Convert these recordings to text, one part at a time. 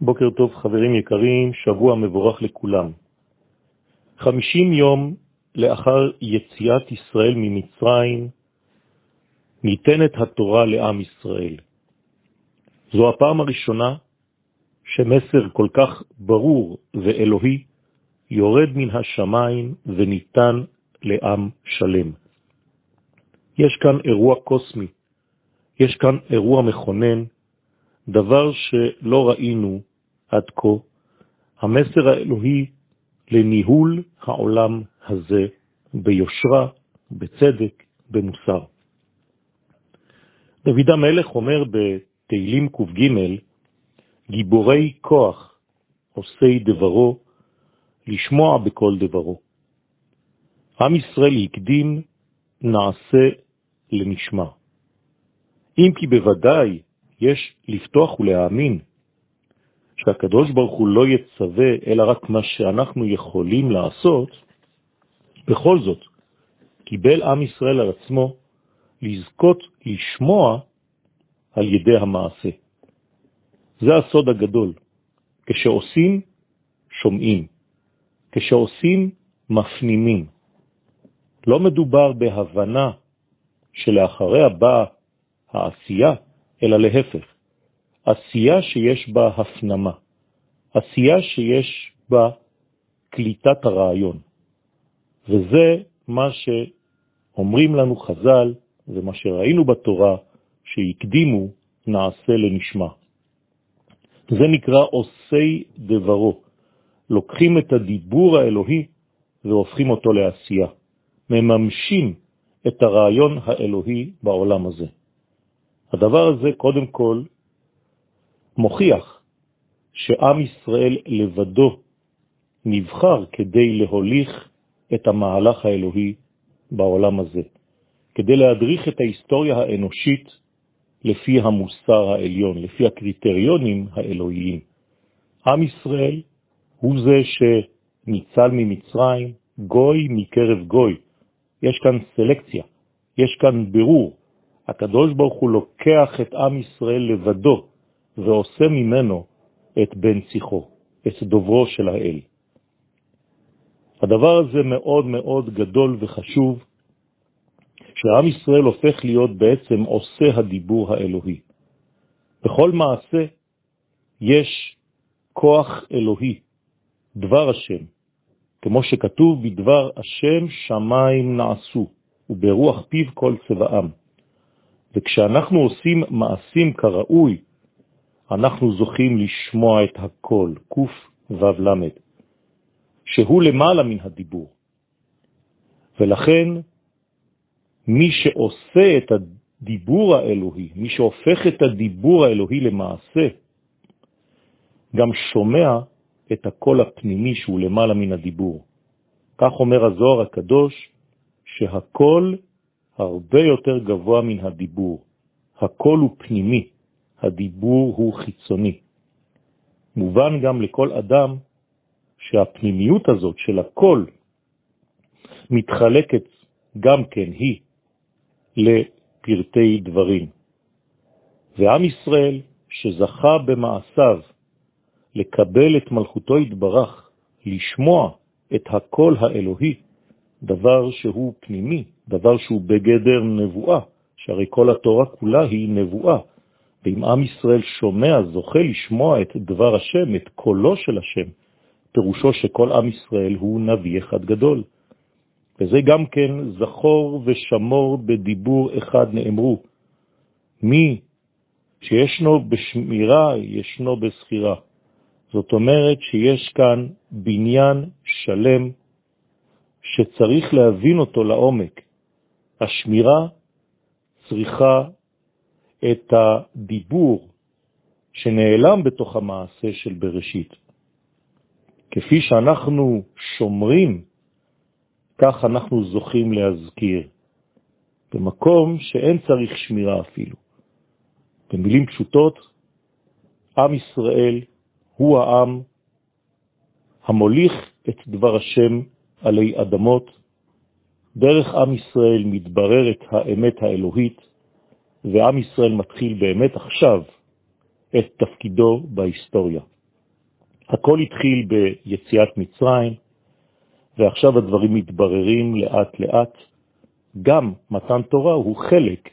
בוקר טוב חברים יקרים, שבוע מבורך לכולם. חמישים יום לאחר יציאת ישראל ממצרים, ניתנת התורה לעם ישראל. זו הפעם הראשונה שמסר כל כך ברור ואלוהי יורד מן השמיים וניתן לעם שלם. יש כאן אירוע קוסמי, יש כאן אירוע מכונן, דבר שלא ראינו עד כה, המסר האלוהי לניהול העולם הזה ביושרה, בצדק, במוסר. דוד המלך אומר בתהילים ק"ג, גיבורי כוח עושי דברו, לשמוע בכל דברו. עם ישראל יקדים נעשה לנשמע. אם כי בוודאי יש לפתוח ולהאמין שהקדוש ברוך הוא לא יצווה אלא רק מה שאנחנו יכולים לעשות, בכל זאת קיבל עם ישראל על עצמו לזכות לשמוע על ידי המעשה. זה הסוד הגדול. כשעושים, שומעים. כשעושים, מפנימים. לא מדובר בהבנה שלאחריה באה העשייה, אלא להפך. עשייה שיש בה הפנמה, עשייה שיש בה קליטת הרעיון. וזה מה שאומרים לנו חז"ל, ומה שראינו בתורה, שהקדימו נעשה לנשמע. זה נקרא עושי דברו. לוקחים את הדיבור האלוהי והופכים אותו לעשייה. מממשים את הרעיון האלוהי בעולם הזה. הדבר הזה קודם כל מוכיח שעם ישראל לבדו נבחר כדי להוליך את המהלך האלוהי בעולם הזה, כדי להדריך את ההיסטוריה האנושית לפי המוסר העליון, לפי הקריטריונים האלוהיים. עם ישראל הוא זה שניצל ממצרים, גוי מקרב גוי. יש כאן סלקציה, יש כאן בירור. הקדוש ברוך הוא לוקח את עם ישראל לבדו ועושה ממנו את בן שיחו, את דוברו של האל. הדבר הזה מאוד מאוד גדול וחשוב, שעם ישראל הופך להיות בעצם עושה הדיבור האלוהי. בכל מעשה יש כוח אלוהי, דבר השם, כמו שכתוב בדבר השם שמיים נעשו, וברוח פיו כל צבעם. וכשאנחנו עושים מעשים כראוי, אנחנו זוכים לשמוע את הכל, קוף וו למד, שהוא למעלה מן הדיבור. ולכן מי שעושה את הדיבור האלוהי, מי שהופך את הדיבור האלוהי למעשה, גם שומע את הקול הפנימי שהוא למעלה מן הדיבור. כך אומר הזוהר הקדוש, שהקול הרבה יותר גבוה מן הדיבור. הקול הוא פנימי, הדיבור הוא חיצוני. מובן גם לכל אדם שהפנימיות הזאת של הקול מתחלקת גם כן היא לפרטי דברים. ועם ישראל שזכה במעשיו לקבל את מלכותו התברך, לשמוע את הקול האלוהי, דבר שהוא פנימי, דבר שהוא בגדר נבואה, שהרי כל התורה כולה היא נבואה. ואם עם ישראל שומע, זוכה לשמוע את דבר השם, את קולו של השם, פירושו שכל עם ישראל הוא נביא אחד גדול. וזה גם כן זכור ושמור בדיבור אחד נאמרו. מי שישנו בשמירה, ישנו בסחירה. זאת אומרת שיש כאן בניין שלם שצריך להבין אותו לעומק. השמירה צריכה את הדיבור שנעלם בתוך המעשה של בראשית. כפי שאנחנו שומרים, כך אנחנו זוכים להזכיר, במקום שאין צריך שמירה אפילו. במילים פשוטות, עם ישראל הוא העם המוליך את דבר השם עלי אדמות, דרך עם ישראל מתבררת האמת האלוהית, ועם ישראל מתחיל באמת עכשיו את תפקידו בהיסטוריה. הכל התחיל ביציאת מצרים, ועכשיו הדברים מתבררים לאט לאט. גם מתן תורה הוא חלק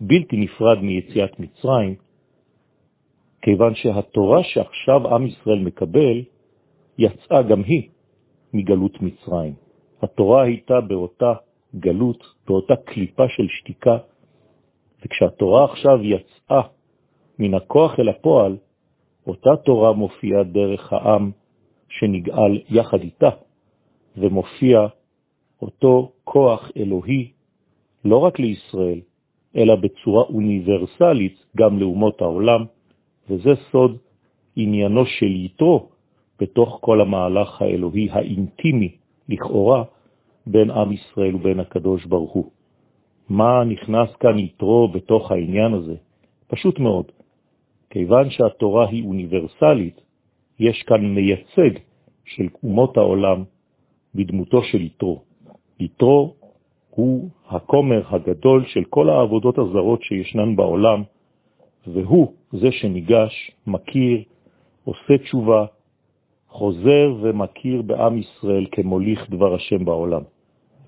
בלתי נפרד מיציאת מצרים, כיוון שהתורה שעכשיו עם ישראל מקבל יצאה גם היא מגלות מצרים. התורה הייתה באותה גלות, באותה קליפה של שתיקה, וכשהתורה עכשיו יצאה מן הכוח אל הפועל, אותה תורה מופיעה דרך העם שנגאל יחד איתה, ומופיע אותו כוח אלוהי לא רק לישראל, אלא בצורה אוניברסלית גם לאומות העולם, וזה סוד עניינו של יתרו בתוך כל המהלך האלוהי האינטימי, לכאורה, בין עם ישראל ובין הקדוש ברוך הוא. מה נכנס כאן יתרו בתוך העניין הזה? פשוט מאוד. כיוון שהתורה היא אוניברסלית, יש כאן מייצג של אומות העולם בדמותו של יתרו. יתרו הוא הכומר הגדול של כל העבודות הזרות שישנן בעולם, והוא זה שניגש, מכיר, עושה תשובה, חוזר ומכיר בעם ישראל כמוליך דבר השם בעולם.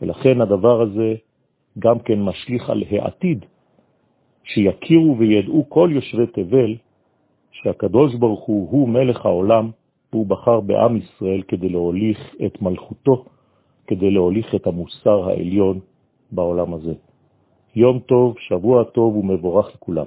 ולכן הדבר הזה גם כן משליך על העתיד, שיכירו וידעו כל יושבי תבל שהקדוש ברוך הוא הוא מלך העולם, והוא בחר בעם ישראל כדי להוליך את מלכותו, כדי להוליך את המוסר העליון בעולם הזה. יום טוב, שבוע טוב ומבורך לכולם.